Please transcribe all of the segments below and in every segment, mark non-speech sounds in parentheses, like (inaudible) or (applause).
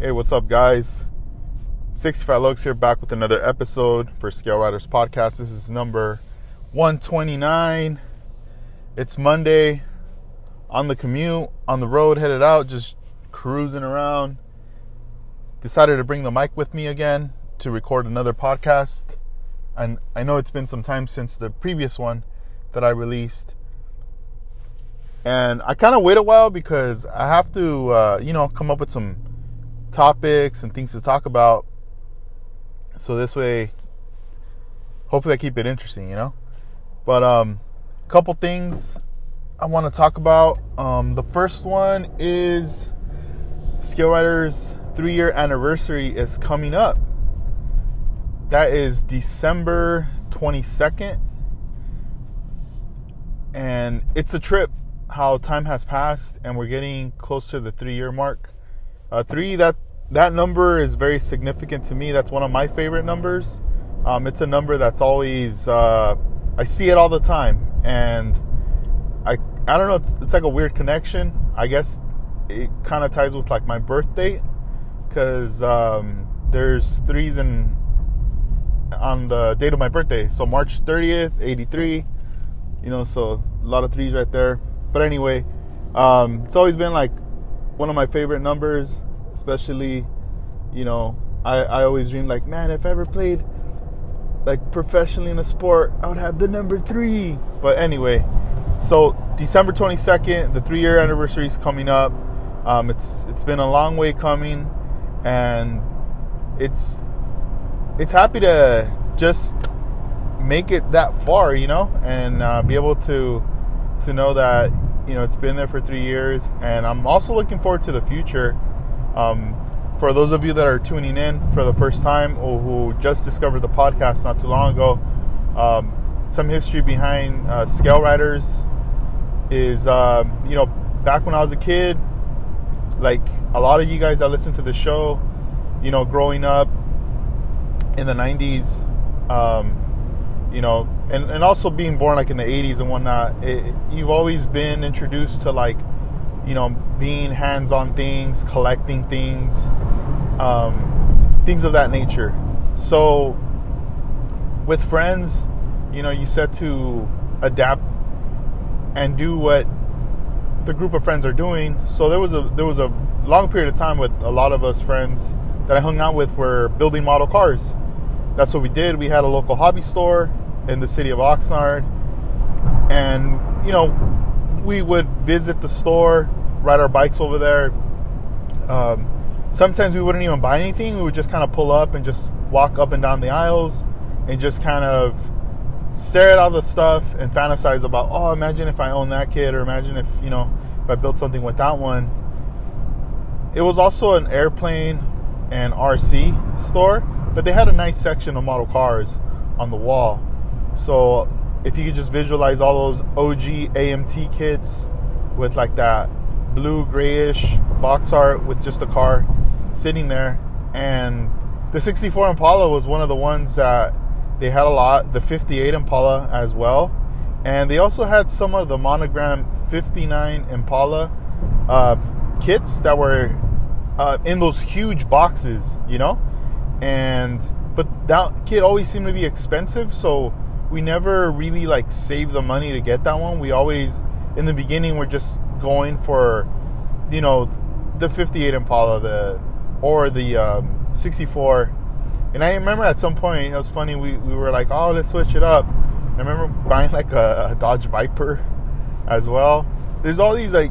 Hey, what's up, guys? 65 Looks here, back with another episode for Scale Riders Podcast. This is number 129. It's Monday, on the commute, on the road, headed out, just cruising around. Decided to bring the mic with me again to record another podcast. And I know it's been some time since the previous one that I released. And I kind of wait a while because I have to, uh, you know, come up with some topics and things to talk about. So this way, hopefully, I keep it interesting, you know. But um, a couple things I want to talk about. Um, the first one is Scale Riders three year anniversary is coming up. That is December 22nd. And it's a trip how time has passed and we're getting close to the three year mark. Uh, three that that number is very significant to me. That's one of my favorite numbers. Um, it's a number that's always uh, I see it all the time, and I I don't know. It's, it's like a weird connection. I guess it kind of ties with like my birth date because um, there's threes in on the date of my birthday. So March 30th, 83. You know, so a lot of threes right there. But anyway, um, it's always been like one of my favorite numbers, especially, you know, I, I always dream like, man, if I ever played like professionally in a sport, I would have the number three. But anyway, so December 22nd, the three year anniversary is coming up. Um, it's it's been a long way coming, and it's it's happy to just make it that far, you know, and uh, be able to to know that you know it's been there for three years, and I'm also looking forward to the future. Um, for those of you that are tuning in for the first time or who just discovered the podcast not too long ago, um, some history behind uh, Scale Riders is uh, you know back when I was a kid, like a lot of you guys that listen to the show, you know, growing up in the '90s. Um, you know, and, and also being born like in the 80s and whatnot, it, you've always been introduced to like, you know, being hands on things, collecting things, um, things of that nature. So, with friends, you know, you set to adapt and do what the group of friends are doing. So there was a there was a long period of time with a lot of us friends that I hung out with were building model cars. That's what we did. We had a local hobby store in the city of Oxnard. And, you know, we would visit the store, ride our bikes over there. Um, sometimes we wouldn't even buy anything. We would just kind of pull up and just walk up and down the aisles and just kind of stare at all the stuff and fantasize about, oh, imagine if I own that kid, or imagine if, you know, if I built something with that one. It was also an airplane and RC store, but they had a nice section of model cars on the wall. So if you could just visualize all those OG AMT kits with like that blue grayish box art with just the car sitting there, and the 64 Impala was one of the ones that they had a lot. The 58 Impala as well, and they also had some of the monogram 59 Impala uh, kits that were uh, in those huge boxes, you know, and but that kit always seemed to be expensive, so we never really like saved the money to get that one. We always, in the beginning, we're just going for, you know, the 58 Impala, the or the um, 64. And I remember at some point, it was funny. We, we were like, oh, let's switch it up. And I remember buying like a, a Dodge Viper as well. There's all these like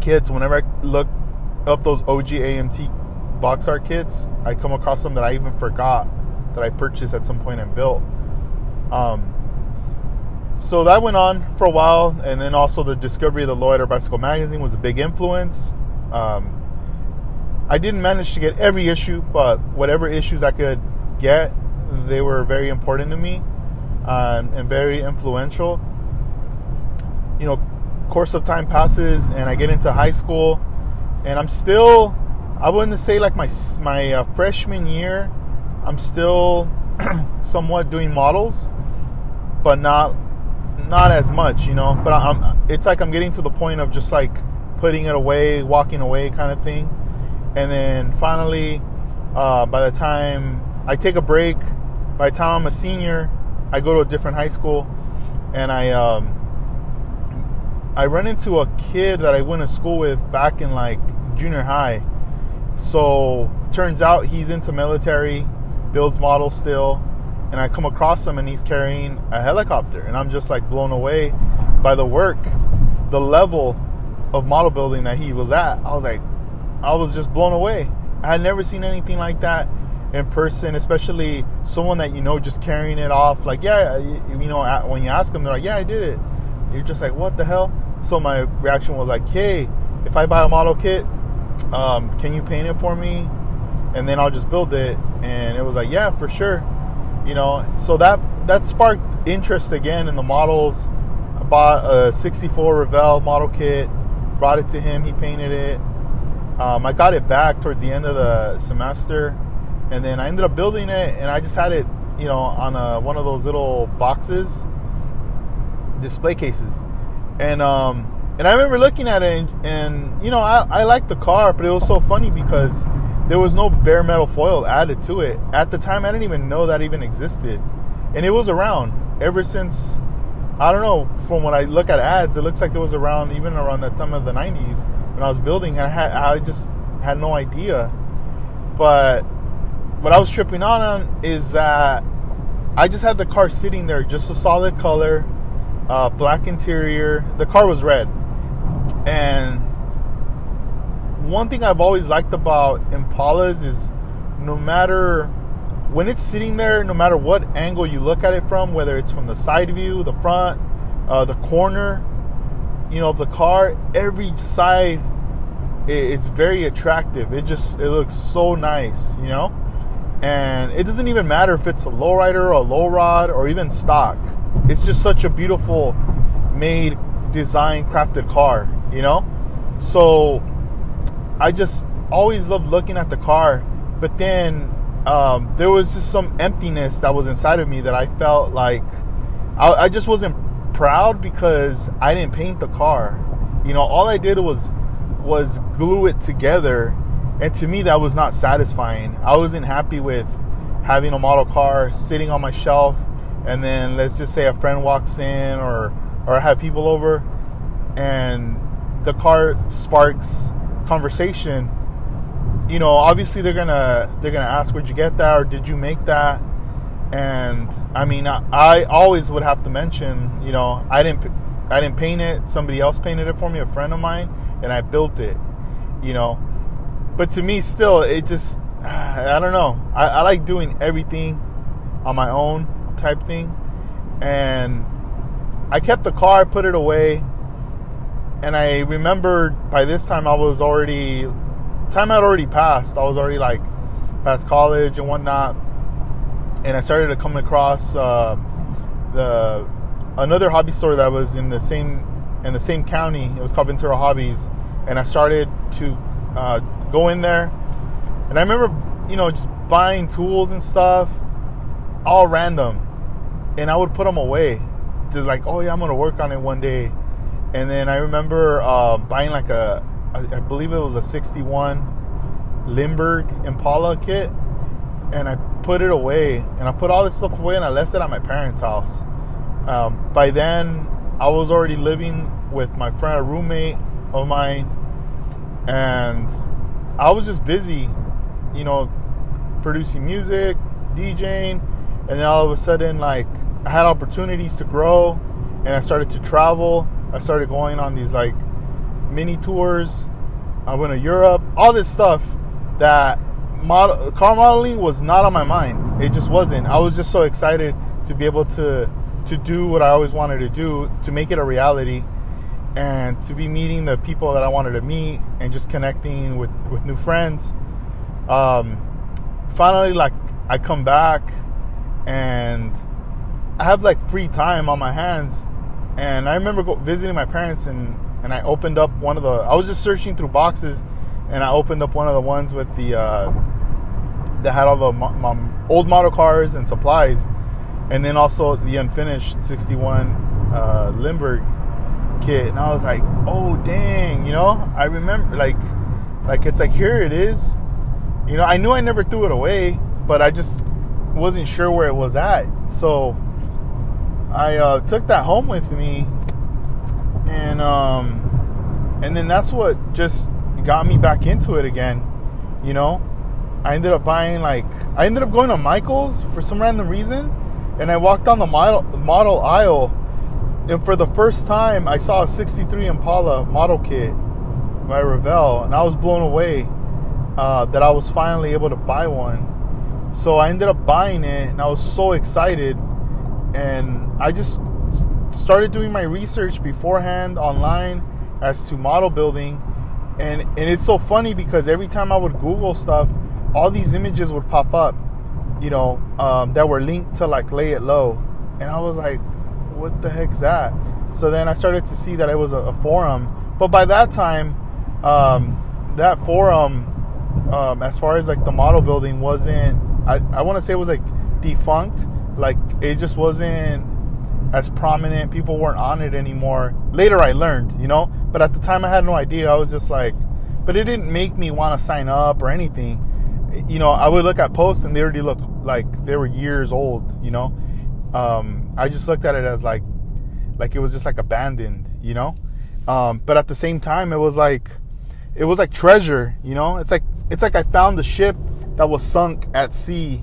kits. Whenever I look up those OG AMT box art kits, I come across some that I even forgot that I purchased at some point and built. Um, so that went on for a while, and then also the discovery of the Lowrider Bicycle magazine was a big influence. Um, I didn't manage to get every issue, but whatever issues I could get, they were very important to me um, and very influential. You know, course of time passes, and I get into high school, and I'm still, I wouldn't say like my my uh, freshman year, I'm still (clears throat) somewhat doing models but not not as much, you know. But I'm it's like I'm getting to the point of just like putting it away, walking away kind of thing. and then finally, uh, by the time I take a break, by the time I'm a senior, I go to a different high school, and I um, I run into a kid that I went to school with back in like junior high. So turns out he's into military, builds models still, and I come across him and he's carrying a helicopter, and I'm just like blown away by the work, the level of model building that he was at. I was like, I was just blown away. I had never seen anything like that in person, especially someone that you know just carrying it off. Like, yeah, you, know, when you ask them, they're like, yeah, I did it. You're just like, what the hell? So my reaction was like, hey, if I buy a model kit, um, can you paint it for me? And then I'll just build it. And it was like, yeah, for sure. You know, so that that sparked interest again in the models. I bought a 64 Revell model kit, brought it to him. He painted it. Um, I got it back towards the end of the semester, and then I ended up building it, and I just had it, you know, on a, one of those little boxes, display cases, and um, and I remember looking at it, and, and you know, I, I liked the car, but it was so funny because there was no bare metal foil added to it. At the time, I didn't even know that even existed, and it was around ever since. I don't know. From when I look at ads, it looks like it was around even around that time of the '90s when I was building. I had I just had no idea. But what I was tripping on is that I just had the car sitting there, just a solid color, uh, black interior. The car was red, and one thing I've always liked about Impalas is no matter when it's sitting there, no matter what angle you look at it from, whether it's from the side view, the front, uh, the corner, you know, of the car, every side it's very attractive. It just it looks so nice, you know. And it doesn't even matter if it's a lowrider or a low rod or even stock. It's just such a beautiful made, design, crafted car, you know. So I just always loved looking at the car, but then um, there was just some emptiness that was inside of me that I felt like I, I just wasn't proud because I didn't paint the car. You know, all I did was was glue it together. And to me, that was not satisfying. I wasn't happy with having a model car sitting on my shelf, and then let's just say a friend walks in or or I have people over, and the car sparks conversation. You know, obviously they're gonna they're gonna ask where'd you get that or did you make that, and I mean I, I always would have to mention you know I didn't I didn't paint it somebody else painted it for me a friend of mine and I built it, you know. But to me, still, it just, I don't know. I, I like doing everything on my own type thing. And I kept the car, put it away. And I remembered by this time I was already, time had already passed. I was already like past college and whatnot. And I started to come across uh, the another hobby store that was in the same in the same county. It was called Ventura Hobbies, and I started to uh, go in there. And I remember, you know, just buying tools and stuff, all random, and I would put them away, to like, oh yeah, I'm gonna work on it one day. And then I remember uh, buying like a, I believe it was a '61 Lindberg Impala kit, and I put it away, and I put all this stuff away, and I left it at my parents' house. Um, by then, I was already living with my friend, a roommate of mine, and I was just busy, you know, producing music, DJing, and then all of a sudden, like, I had opportunities to grow, and I started to travel. I started going on these like mini tours. I went to Europe, all this stuff that model, car modeling was not on my mind. It just wasn't. I was just so excited to be able to to do what I always wanted to do, to make it a reality, and to be meeting the people that I wanted to meet and just connecting with, with new friends. Um, finally, like, I come back and I have like free time on my hands. And I remember go, visiting my parents and, and I opened up one of the, I was just searching through boxes and I opened up one of the ones with the, uh, that had all the mo- old model cars and supplies and then also the unfinished 61 uh, Lindberg kit. And I was like, oh, dang, you know, I remember, like, Like it's like here it is. You know, I knew I never threw it away, but I just wasn't sure where it was at. So I uh, took that home with me, and um, and then that's what just got me back into it again. You know, I ended up buying like I ended up going to Michael's for some random reason, and I walked down the model model aisle, and for the first time I saw a '63 Impala model kit by Revell, and I was blown away uh, that I was finally able to buy one. So I ended up buying it, and I was so excited, and I just started doing my research beforehand online as to model building, and and it's so funny because every time I would Google stuff, all these images would pop up, you know, um, that were linked to like lay it low, and I was like, what the heck's that? So then I started to see that it was a, a forum, but by that time, um, that forum, um, as far as like the model building, wasn't I, I want to say it was like defunct. Like it just wasn't as prominent. People weren't on it anymore. Later I learned, you know, but at the time I had no idea. I was just like, but it didn't make me want to sign up or anything. You know, I would look at posts and they already look like they were years old, you know. Um, I just looked at it as like, like it was just like abandoned, you know. Um, but at the same time, it was like, it was like treasure, you know. It's like it's like I found the ship that was sunk at sea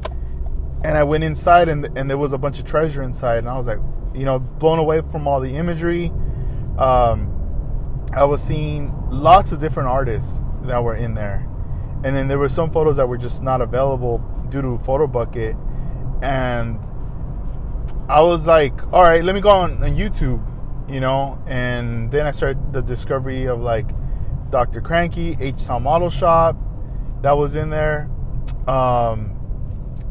and I went inside and and there was a bunch of treasure inside and I was like, you know, blown away from all the imagery. Um, I was seeing lots of different artists that were in there. And then there were some photos that were just not available due to Photobucket. And I was like, all right, let me go on, on YouTube, you know. And then I started the discovery of like Dr. Cranky, H Town Model Shop, that was in there um,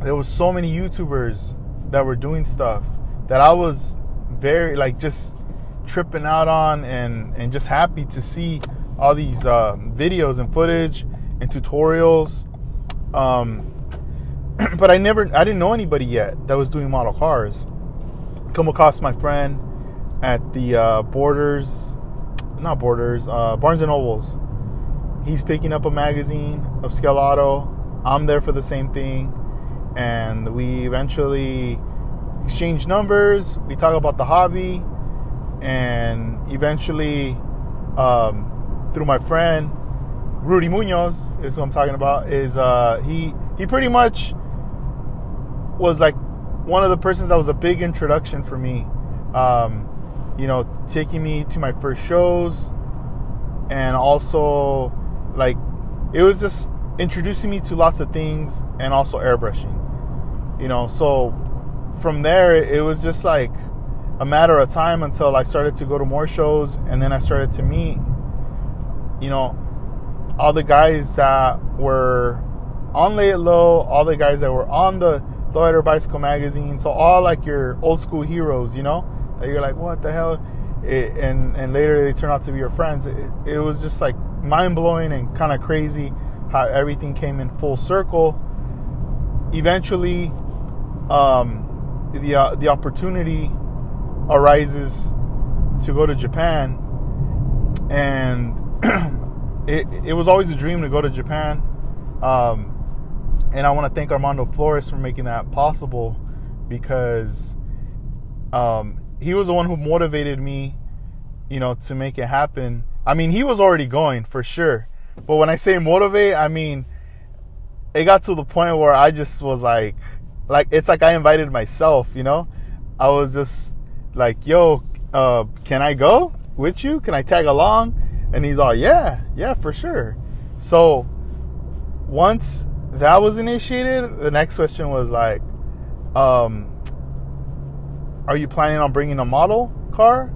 there was so many YouTubers that were doing stuff that I was very like just tripping out on and and just happy to see all these uh, videos and footage and tutorials. Um, (clears throat) but I never, I didn't know anybody yet that was doing model cars. Come across my friend at the uh, Borders, not Borders, uh, Barnes and Nobles. He's picking up a magazine of Scale Auto I'm there for the same thing. And we eventually exchange numbers. We talk about the hobby. And eventually, um, through my friend, Rudy Munoz is who I'm talking about. Is uh, he he pretty much was like one of the persons that was a big introduction for me. Um, you know, taking me to my first shows, and also like it was just introducing me to lots of things and also airbrushing. You know, so from there it was just like a matter of time until I started to go to more shows and then I started to meet you know all the guys that were on Lay It Low, all the guys that were on the Lowrider Bicycle magazine, so all like your old school heroes, you know, that you're like, what the hell? It, and and later they turn out to be your friends. It, it was just like mind blowing and kind of crazy how everything came in full circle. Eventually, um, the uh, the opportunity arises to go to Japan, and (clears throat) it it was always a dream to go to Japan. Um, and I want to thank Armando Flores for making that possible because um, he was the one who motivated me, you know, to make it happen. I mean, he was already going for sure, but when I say motivate, I mean it got to the point where I just was like like it's like I invited myself, you know? I was just like, "Yo, uh, can I go with you? Can I tag along?" And he's all, "Yeah, yeah, for sure." So once that was initiated, the next question was like, um, "Are you planning on bringing a model car?"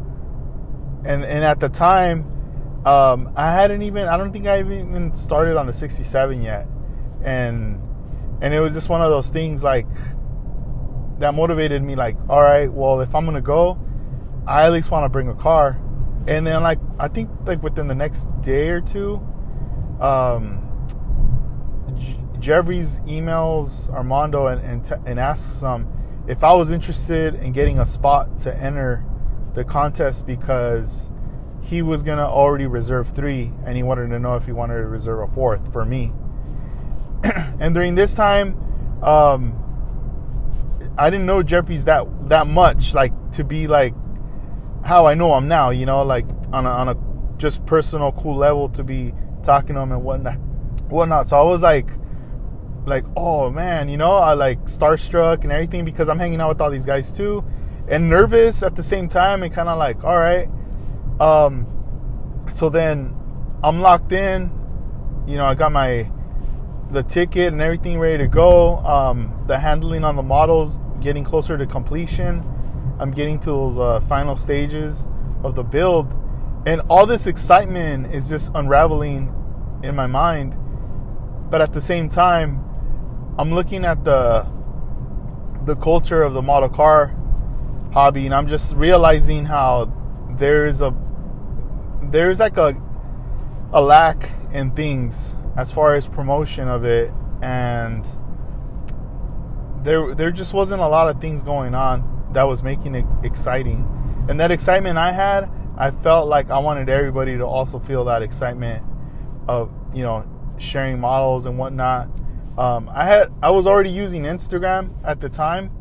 And and at the time, um, I hadn't even I don't think I even started on the 67 yet, and and it was just one of those things like that motivated me. Like, all right, well, if I'm gonna go, I at least want to bring a car, and then like I think like within the next day or two, um, emails Armando and and, t- and asks um if I was interested in getting a spot to enter the contest because he was gonna already reserve three, and he wanted to know if he wanted to reserve a fourth for me. (clears throat) and during this time, um, I didn't know Jeffries that that much, like to be like how I know him now. You know, like on a, on a just personal cool level to be talking to him and whatnot, whatnot. So I was like, like, oh man, you know, I like starstruck and everything because I'm hanging out with all these guys too, and nervous at the same time, and kind of like, all right. Um, so then I'm locked in. You know, I got my the ticket and everything ready to go. Um, the handling on the models getting closer to completion. I'm getting to those uh, final stages of the build, and all this excitement is just unraveling in my mind. But at the same time, I'm looking at the the culture of the model car hobby, and I'm just realizing how there's a there's like a a lack in things as far as promotion of it and there there just wasn't a lot of things going on that was making it exciting. And that excitement i had i felt like i wanted everybody to also feel that excitement of you know sharing models and whatnot. Um, i had i was already using instagram at the time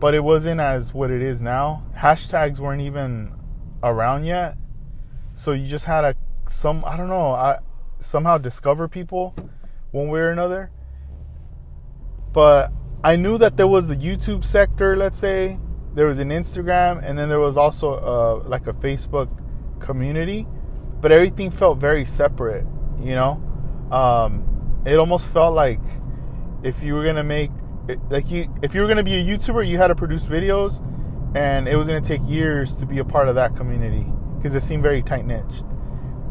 but it wasn't as what it is now. Hashtags weren't even around yet. So you just had a some i don't know i somehow discover people one way or another. But I knew that there was the YouTube sector, let's say, there was an Instagram, and then there was also uh, like a Facebook community, but everything felt very separate, you know? Um, it almost felt like if you were gonna make like you if you were gonna be a YouTuber, you had to produce videos, and it was gonna take years to be a part of that community because it seemed very tight knit.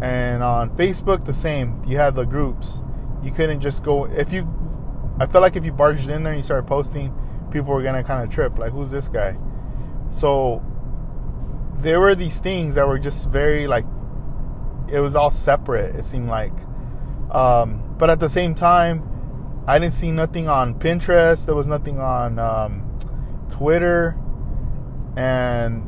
And on Facebook, the same. You had the groups. You couldn't just go if you. I felt like if you barged in there and you started posting, people were gonna kind of trip. Like, who's this guy? So there were these things that were just very like. It was all separate. It seemed like, um, but at the same time, I didn't see nothing on Pinterest. There was nothing on um, Twitter, and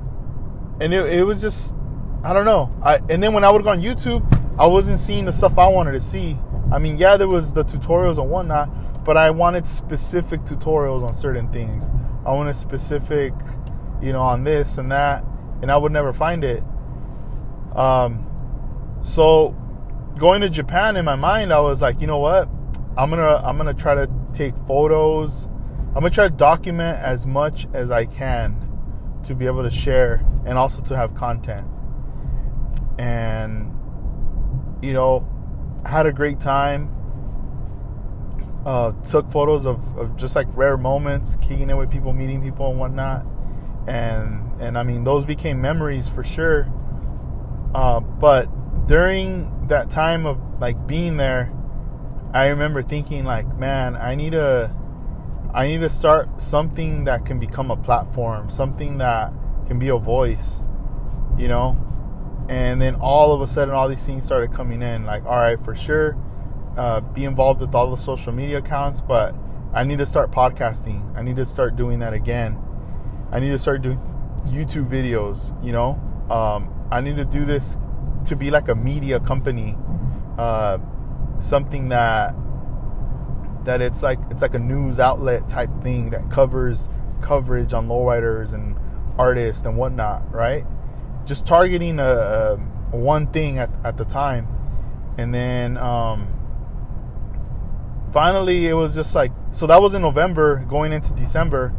and it, it was just I don't know. I and then when I would go on YouTube, I wasn't seeing the stuff I wanted to see. I mean, yeah, there was the tutorials and whatnot, but I wanted specific tutorials on certain things. I wanted specific, you know, on this and that, and I would never find it. Um, so going to Japan in my mind, I was like, you know what? I'm gonna I'm gonna try to take photos. I'm gonna try to document as much as I can to be able to share and also to have content and you know had a great time. Uh, took photos of, of just like rare moments kicking it with people meeting people and whatnot. And and i mean those became memories for sure. Uh, but during that time of like being there i remember thinking like man i need to i need to start something that can become a platform something that can be a voice you know and then all of a sudden all these things started coming in. Like all right for sure uh, be involved with all the social media accounts but i need to start podcasting. I need to start doing that again. I need to start doing youtube videos you know? Um, i need to do this to be like a media company uh, something that that it's like it's like a news outlet type thing that covers coverage on lowriders and artists and whatnot right just targeting a, a one thing at, at the time. And then um, finally it was just like so that was in november going into december.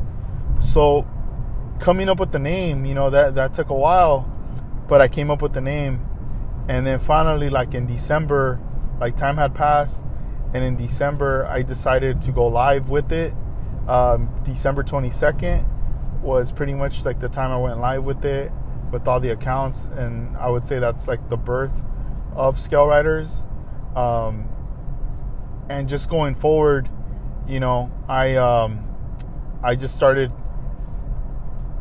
So coming up with the name you know that that took a while but i came up with the name. And then finally like in december like time had passed. And in december i decided to go live with it. Um, december 22nd was pretty much like the time i went live with it with all the accounts, and I would say that's like the birth of Scale Riders. Um, and just going forward, you know, I um, I just started,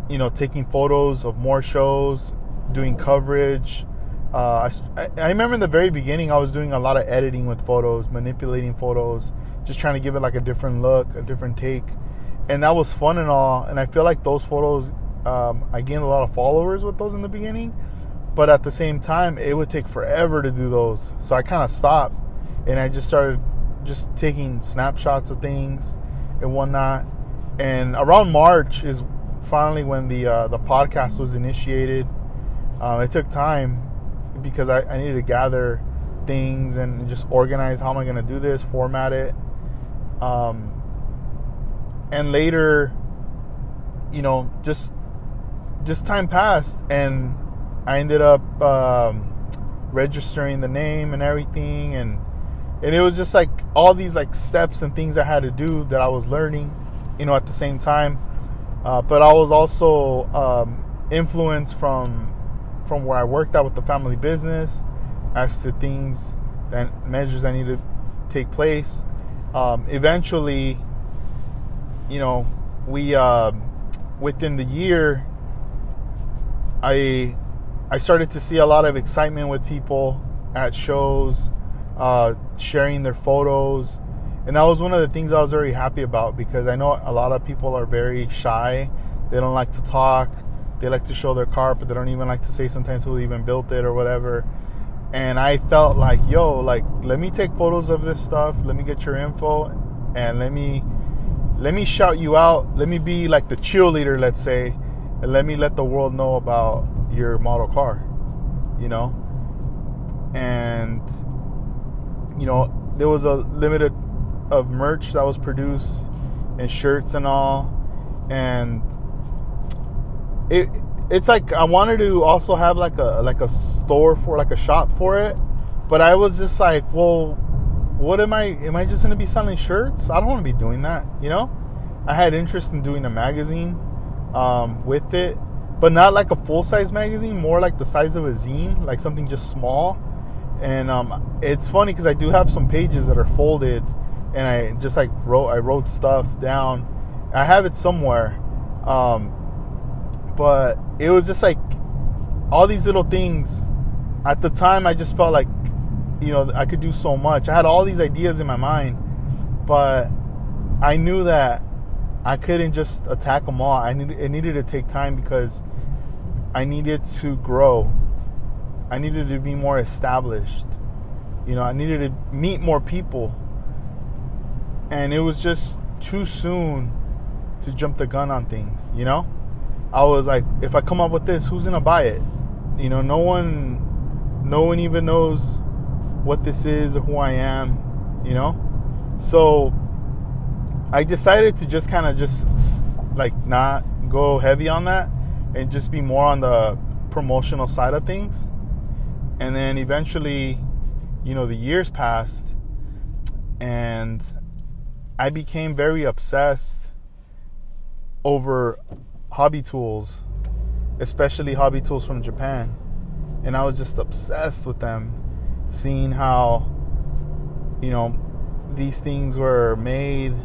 you know, taking photos of more shows, doing coverage. Uh, I, I remember in the very beginning, I was doing a lot of editing with photos, manipulating photos, just trying to give it like a different look, a different take, and that was fun and all. And I feel like those photos um, I gained a lot of followers with those in the beginning, but at the same time, it would take forever to do those. So I kind of stopped and I just started just taking snapshots of things and whatnot. And around March is finally when the uh, the podcast was initiated. Um, it took time because I, I needed to gather things and just organize how am I going to do this, format it. Um, and later, you know, just just time passed, and I ended up um, registering the name and everything, and and it was just like all these like steps and things I had to do that I was learning, you know, at the same time. Uh, but I was also um, influenced from from where I worked at with the family business as to things that measures that need to take place. Um, eventually, you know, we uh, within the year, I I started to see a lot of excitement with people at shows, uh, sharing their photos, and that was one of the things I was very happy about because I know a lot of people are very shy. They don't like to talk. They like to show their car, but they don't even like to say sometimes who even built it or whatever. And I felt like, yo, like let me take photos of this stuff. Let me get your info, and let me let me shout you out. Let me be like the cheerleader, let's say, and let me let the world know about your model car. You know, and you know there was a limited of merch that was produced and shirts and all. And it it's like I wanted to also have like a like a store for like a shop for it. But I was just like well what am I am I just to be selling shirts? I don't want to be doing that you know? I had interest in doing a magazine um, with it but not like a full size magazine more like the size of a zine like something just small and um, it's funny because I do have some pages that are folded and I just like wrote I wrote stuff down. I have it somewhere. Um, but it was just like all these little things. At the time I just felt like you know I could do so much. I had all these ideas in my mind, but I knew that I couldn't just attack them all. I needed it needed to take time because I needed to grow. I needed to be more established. You know, I needed to meet more people and it was just too soon to jump the gun on things, you know? I was like, if I come up with this, who's gonna buy it? You know, no one no one even knows what this is or who I am, you know? So I decided to just kind of just like not go heavy on that and just be more on the promotional side of things. And then eventually, you know, the years passed and I became very obsessed over hobby tools, especially hobby tools from Japan. And I was just obsessed with them, seeing how, you know, these things were made,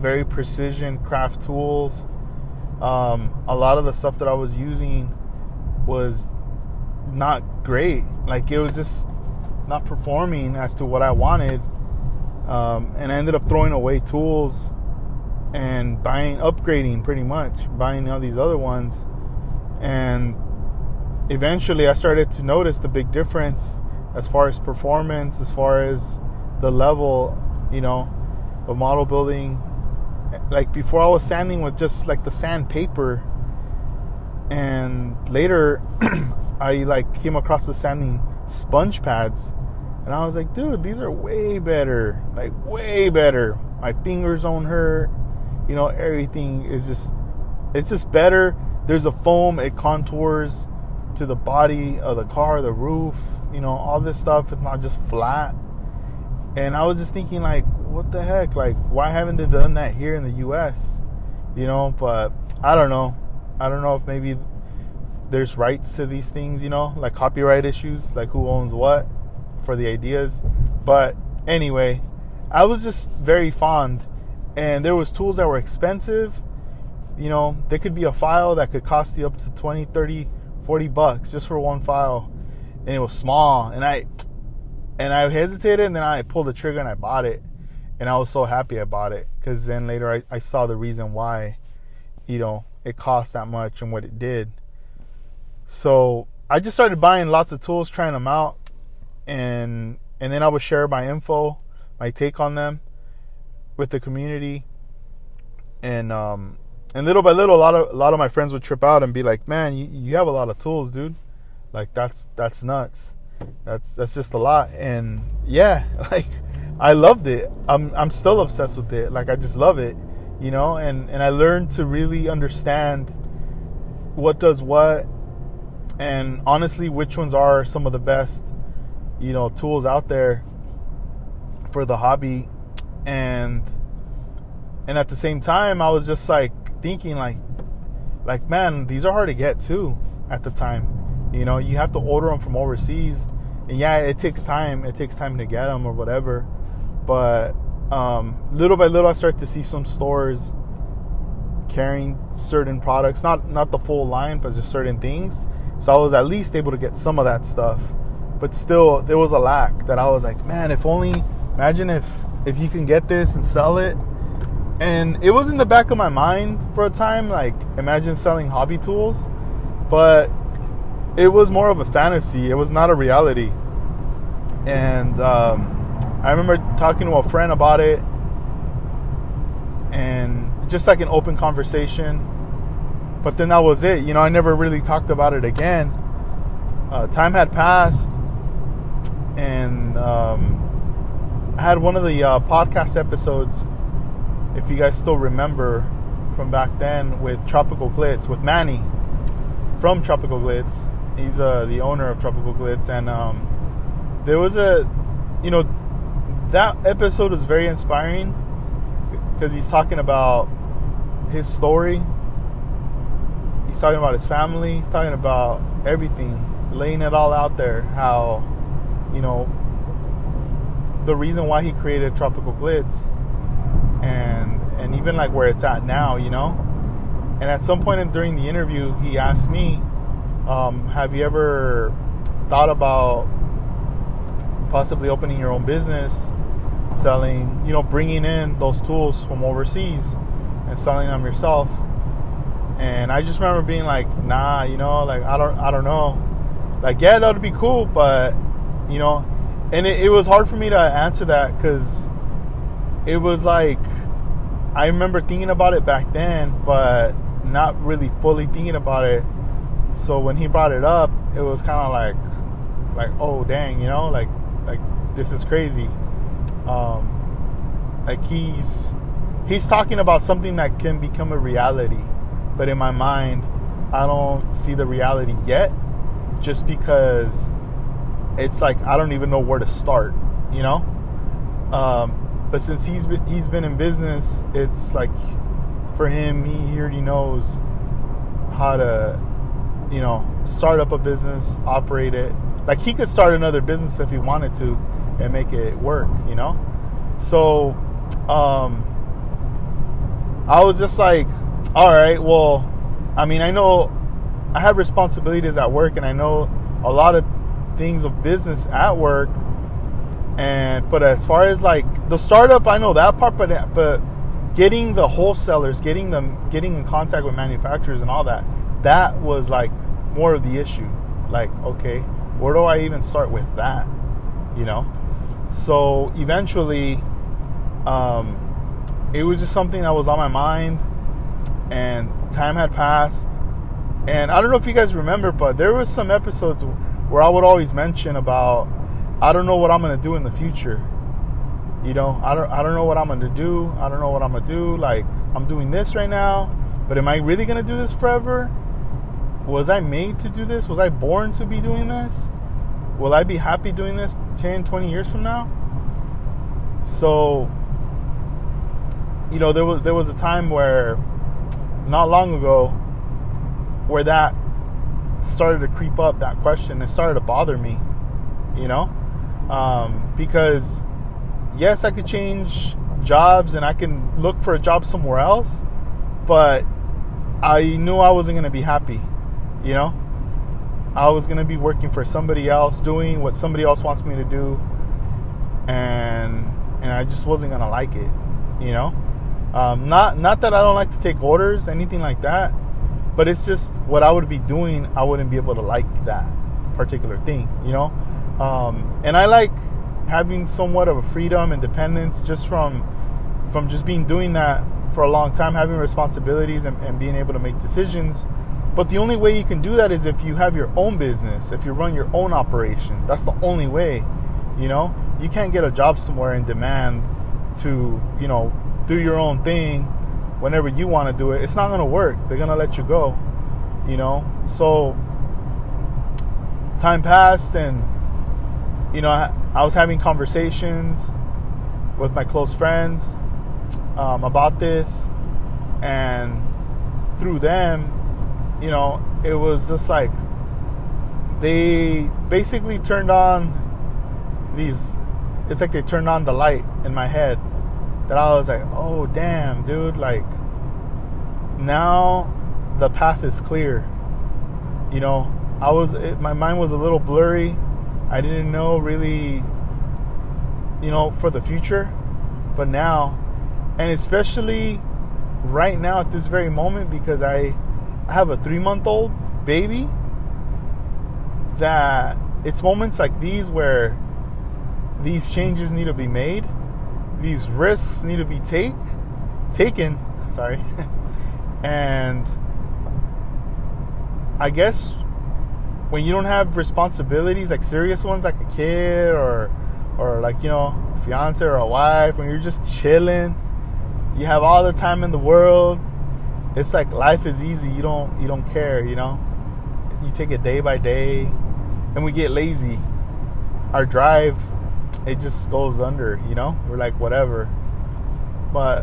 very precision craft tools. Um, a lot of the stuff that I was using was not great. Like it was just not performing as to what I wanted um, and I ended up throwing away tools and buying, upgrading pretty much, buying all these other ones. And eventually I started to notice the big difference as far as performance, as far as the level, you know, of model building. Like before, I was sanding with just like the sandpaper, and later (clears throat) I like came across the sanding sponge pads and I was like, dude, these are way better. Like, way better. My fingers don't hurt. You know, everything is just, it's just better. There's a foam, it contours to the body of the car, the roof, you know, all this stuff. It's not just flat. And I was just thinking, like, what the heck? Like, why haven't they done that here in the US? You know, but I don't know. I don't know if maybe there's rights to these things, you know, like copyright issues, like who owns what for the ideas. But anyway, I was just very fond and there was tools that were expensive. You know, there could be a file that could cost you up to 20, 30, 40 bucks just for one file. And it was small and I and I hesitated and then I pulled the trigger and I bought it. And I was so happy about it because then later I, I saw the reason why, you know, it cost that much and what it did. So I just started buying lots of tools, trying them out, and and then I would share my info, my take on them, with the community, and um, and little by little, a lot of a lot of my friends would trip out and be like, "Man, you, you have a lot of tools, dude. Like that's that's nuts. That's that's just a lot." And yeah, (laughs) like I loved it. I'm I'm still obsessed with it. Like I just love it, you know. And and I learned to really understand what does what, and honestly, which ones are some of the best, you know, tools out there for the hobby, and and at the same time, I was just like thinking like, like man, these are hard to get too at the time. You know, you have to order them from overseas, and yeah, it takes time. It takes time to get them or whatever. But um, little by little, I start to see some stores carrying certain products, not not the full line, but just certain things. So I was at least able to get some of that stuff. But still, there was a lack that I was like, man, if only. Imagine if if you can get this and sell it and it was in the back of my mind for a time like imagine selling hobby tools but it was more of a fantasy it was not a reality and um, i remember talking to a friend about it and just like an open conversation but then that was it you know i never really talked about it again uh, time had passed and um, i had one of the uh, podcast episodes if you guys still remember from back then with Tropical Glitz, with Manny from Tropical Glitz. He's uh, the owner of Tropical Glitz, and um, there was a, you know, that episode was very inspiring because he's talking about his story. He's talking about his family. He's talking about everything, laying it all out there. How, you know, the reason why he created Tropical Glitz and and even like where it's at now, you know. And at some point in, during the interview, he asked me, um, "Have you ever thought about possibly opening your own business, selling, you know, bringing in those tools from overseas and selling them yourself?" And I just remember being like, "Nah, you know, like I don't, I don't know. Like, yeah, that would be cool, but you know." And it, it was hard for me to answer that because it was like I remember thinking about it back then, but not really fully thinking about it. So when he brought it up, it was kind of like, like, oh dang, you know, like, like this is crazy. Um, like he's he's talking about something that can become a reality, but in my mind, I don't see the reality yet, just because it's like I don't even know where to start, you know. Um, but since he's been, he's been in business, it's like for him, he, he already knows how to, you know, start up a business, operate it. Like he could start another business if he wanted to and make it work, you know? So, um, I was just like, all right, well, I mean, I know I have responsibilities at work and I know a lot of things of business at work and but as far as like the startup, I know that part, but but getting the wholesalers, getting them, getting in contact with manufacturers and all that, that was like more of the issue. Like, okay, where do I even start with that? You know. So eventually, um, it was just something that was on my mind, and time had passed. And I don't know if you guys remember, but there was some episodes where I would always mention about I don't know what I'm gonna do in the future. You know, I don't I don't know what I'm gonna do. I don't know what I'm gonna do. Like I'm doing this right now, but am I really gonna do this forever? Was I made to do this? Was I born to be doing this? Will I be happy doing this 10, 20 years from now? So, you know, there was there was a time where not long ago where that started to creep up that question. It started to bother me, you know? um, because yes, I could change jobs and I can look for a job somewhere else, but I knew I wasn't going to be happy, you know? I was going to be working for somebody else, doing what somebody else wants me to do, and and I just wasn't going to like it, you know? Um, not not that I don't like to take orders, anything like that, but it's just what I would be doing, I wouldn't be able to like that particular thing, you know. Um, and I like having somewhat of a freedom, and independence, just from from just being doing that for a long time, having responsibilities and, and being able to make decisions. But the only way you can do that is if you have your own business, if you run your own operation. That's the only way, you know. You can't get a job somewhere in demand to, you know, do your own thing whenever you want to do it. It's not going to work. They're going to let you go, you know. So time passed and you know, I, I was having conversations with my close friends um, about this, and through them, you know, it was just like they basically turned on these. It's like they turned on the light in my head that I was like, oh damn, dude, like now the path is clear. You know, I was it, my mind was a little blurry. I didn't know really, you know, for the future, but now, and especially right now at this very moment because I, I have a three month old baby. That it's moments like these where these changes need to be made, these risks need to be take taken. Sorry, (laughs) and I guess when you don't have responsibilities like serious ones like a kid or or like you know a fiance or a wife when you're just chilling you have all the time in the world it's like life is easy you don't you don't care you know you take it day by day and we get lazy our drive it just goes under you know we're like whatever but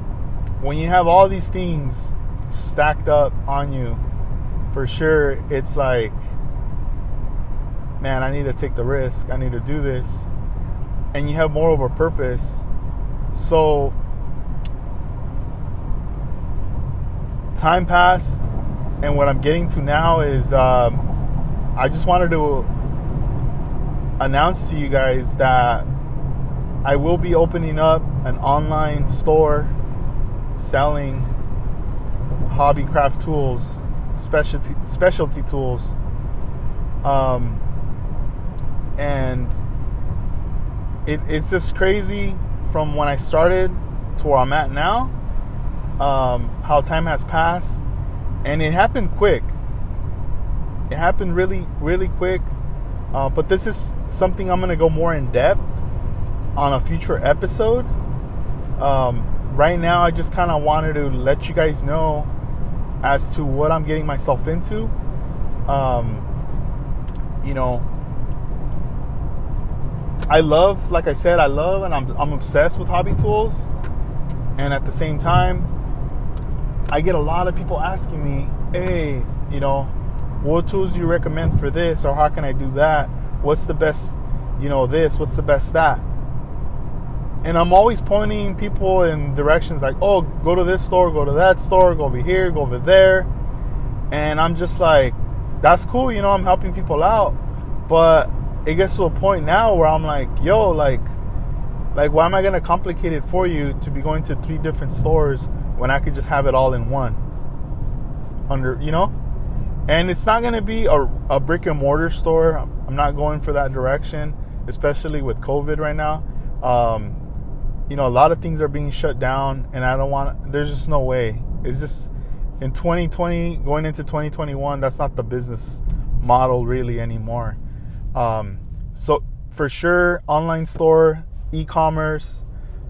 when you have all these things stacked up on you for sure it's like man, I need to take the risk. I need to do this. And you have more of a purpose. So time passed, and what I'm getting to now is um, I just wanted to announce to you guys that I will be opening up an online store selling hobby craft tools, specialty specialty tools. Um, and it, it's just crazy from when I started to where I'm at now. Um, how time has passed, and it happened quick. It happened really, really quick. Uh, but this is something I'm gonna go more in depth on a future episode. Um, right now, I just kind of wanted to let you guys know as to what I'm getting myself into. Um, you know, I love, like I said, I love and I'm, I'm obsessed with hobby tools. And at the same time, I get a lot of people asking me, hey, you know, what tools do you recommend for this or how can I do that? What's the best, you know, this? What's the best that? And I'm always pointing people in directions like, oh, go to this store, go to that store, go over here, go over there. And I'm just like, that's cool, you know, I'm helping people out. But it gets to a point now where I'm like, yo, like, like why am I gonna complicate it for you to be going to three different stores when I could just have it all in one? Under, you know, and it's not gonna be a, a brick and mortar store. I'm not going for that direction, especially with COVID right now. Um, you know, a lot of things are being shut down, and I don't want. There's just no way. It's just in 2020 going into 2021. That's not the business model really anymore. Um, so for sure, online store, e-commerce,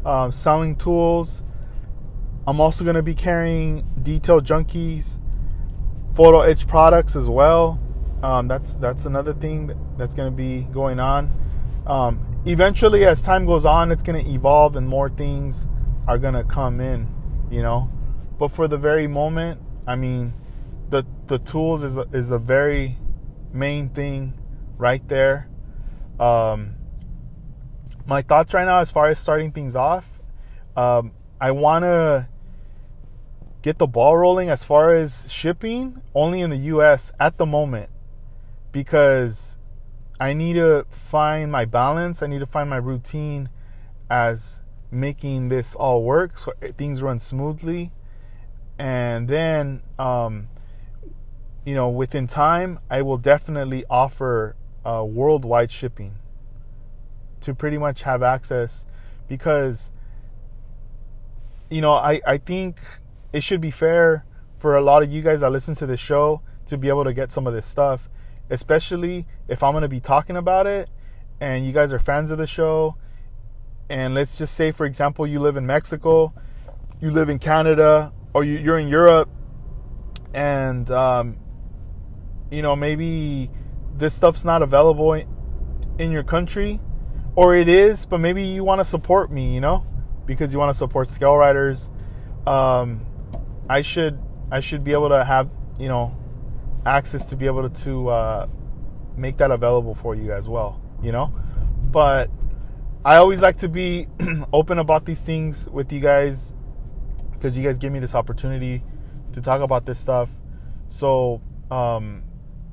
uh, selling tools. I'm also going to be carrying Detail Junkies, photo etch products as well. Um, that's that's another thing that's going to be going on. Um, eventually, as time goes on, it's going to evolve and more things are going to come in. You know, but for the very moment, I mean, the the tools is a, is a very main thing right there. Um, my thoughts right now, as far as starting things off, um, I want to get the ball rolling as far as shipping only in the US at the moment because I need to find my balance. I need to find my routine as making this all work so things run smoothly. And then um, you know, within time, I will definitely offer uh, worldwide shipping to pretty much have access because, you know, I, I think it should be fair for a lot of you guys that listen to the show to be able to get some of this stuff, especially if I'm going to be talking about it and you guys are fans of the show. And let's just say, for example, you live in Mexico, you live in Canada, or you, are in Europe, and um, you know, maybe this stuff's not available in your country, or it is, but maybe you want to support me, you know, because you want to support scale riders. Um, I should I should be able to have you know access to be able to, to uh, make that available for you as well, you know. But I always like to be (clears throat) open about these things with you guys because you guys give me this opportunity to talk about this stuff. So um,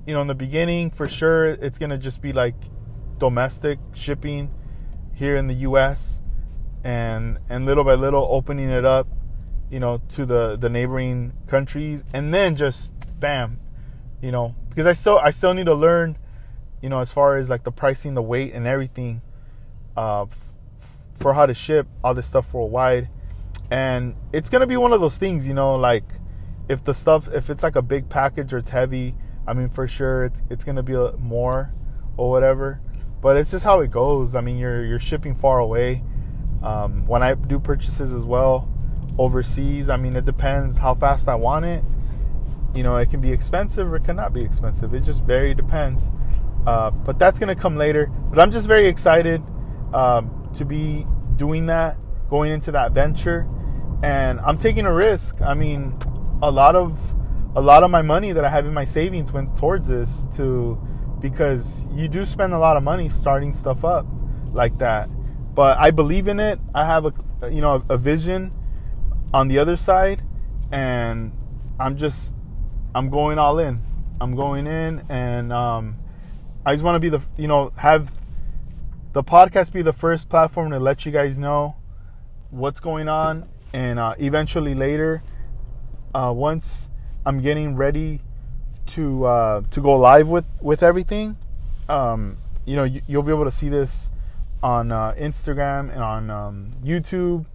you know, in the beginning, for sure, it's gonna just be like domestic shipping here in the U.S. and and little by little opening it up, you know, to the the neighboring countries, and then just bam, you know, because I still I still need to learn, you know, as far as like the pricing, the weight, and everything, uh, for how to ship all this stuff worldwide, and it's gonna be one of those things, you know, like if the stuff if it's like a big package or it's heavy I mean, for sure, it's it's gonna be more or whatever. But it's just how it goes. I mean, you're you're shipping far away. Um, when I do purchases as well overseas, I mean, it depends how fast I want it. You know, it can be expensive or it cannot be expensive. It just very depends. Uh, but that's gonna come later. But I'm just very excited um, to be doing that, going into that venture, and I'm taking a risk. I mean, a lot of a lot of my money that I have in my savings went towards this to because you do spend a lot of money starting stuff up like that. But I believe in it. I have a you know a vision on the other side and I'm just I'm going all in. I'm going in and um, I just want to be the you know have the podcast be the first platform to let you guys know what's going on and uh, eventually later uh, once I'm getting ready to uh, to go live with with everything. Um, you know, you, will be able to see this on uh, Instagram and on um, YouTube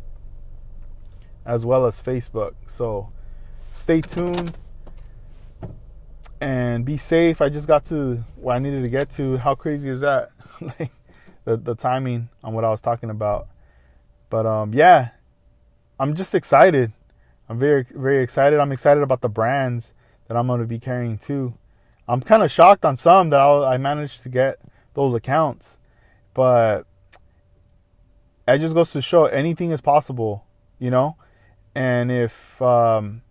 as well as Facebook. So stay tuned and be safe. I just got to where I needed to get to. How crazy is that? (laughs) like the the timing on what I was talking about. But um, yeah, I'm just excited. I'm very very excited. I'm excited about the brands that I'm going to be carrying too. I'm kind of shocked on some that I'll, I managed to get those accounts, but it just goes to show anything is possible, you know. And if um,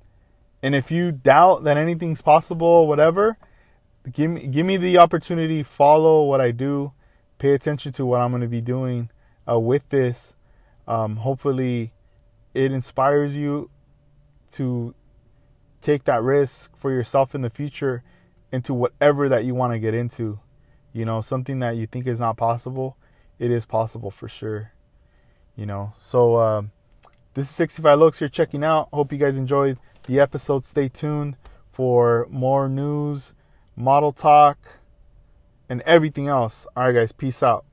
and if you doubt that anything's possible, whatever, give me give me the opportunity. Follow what I do. Pay attention to what I'm going to be doing uh, with this. Um, hopefully, it inspires you to take that risk for yourself in the future into whatever that you want to get into. You know, something that you think is not possible, it is possible for sure. You know, so uh, this is 65 Looks you're checking out. Hope you guys enjoyed the episode. Stay tuned for more news, model talk, and everything else. All right, guys, peace out.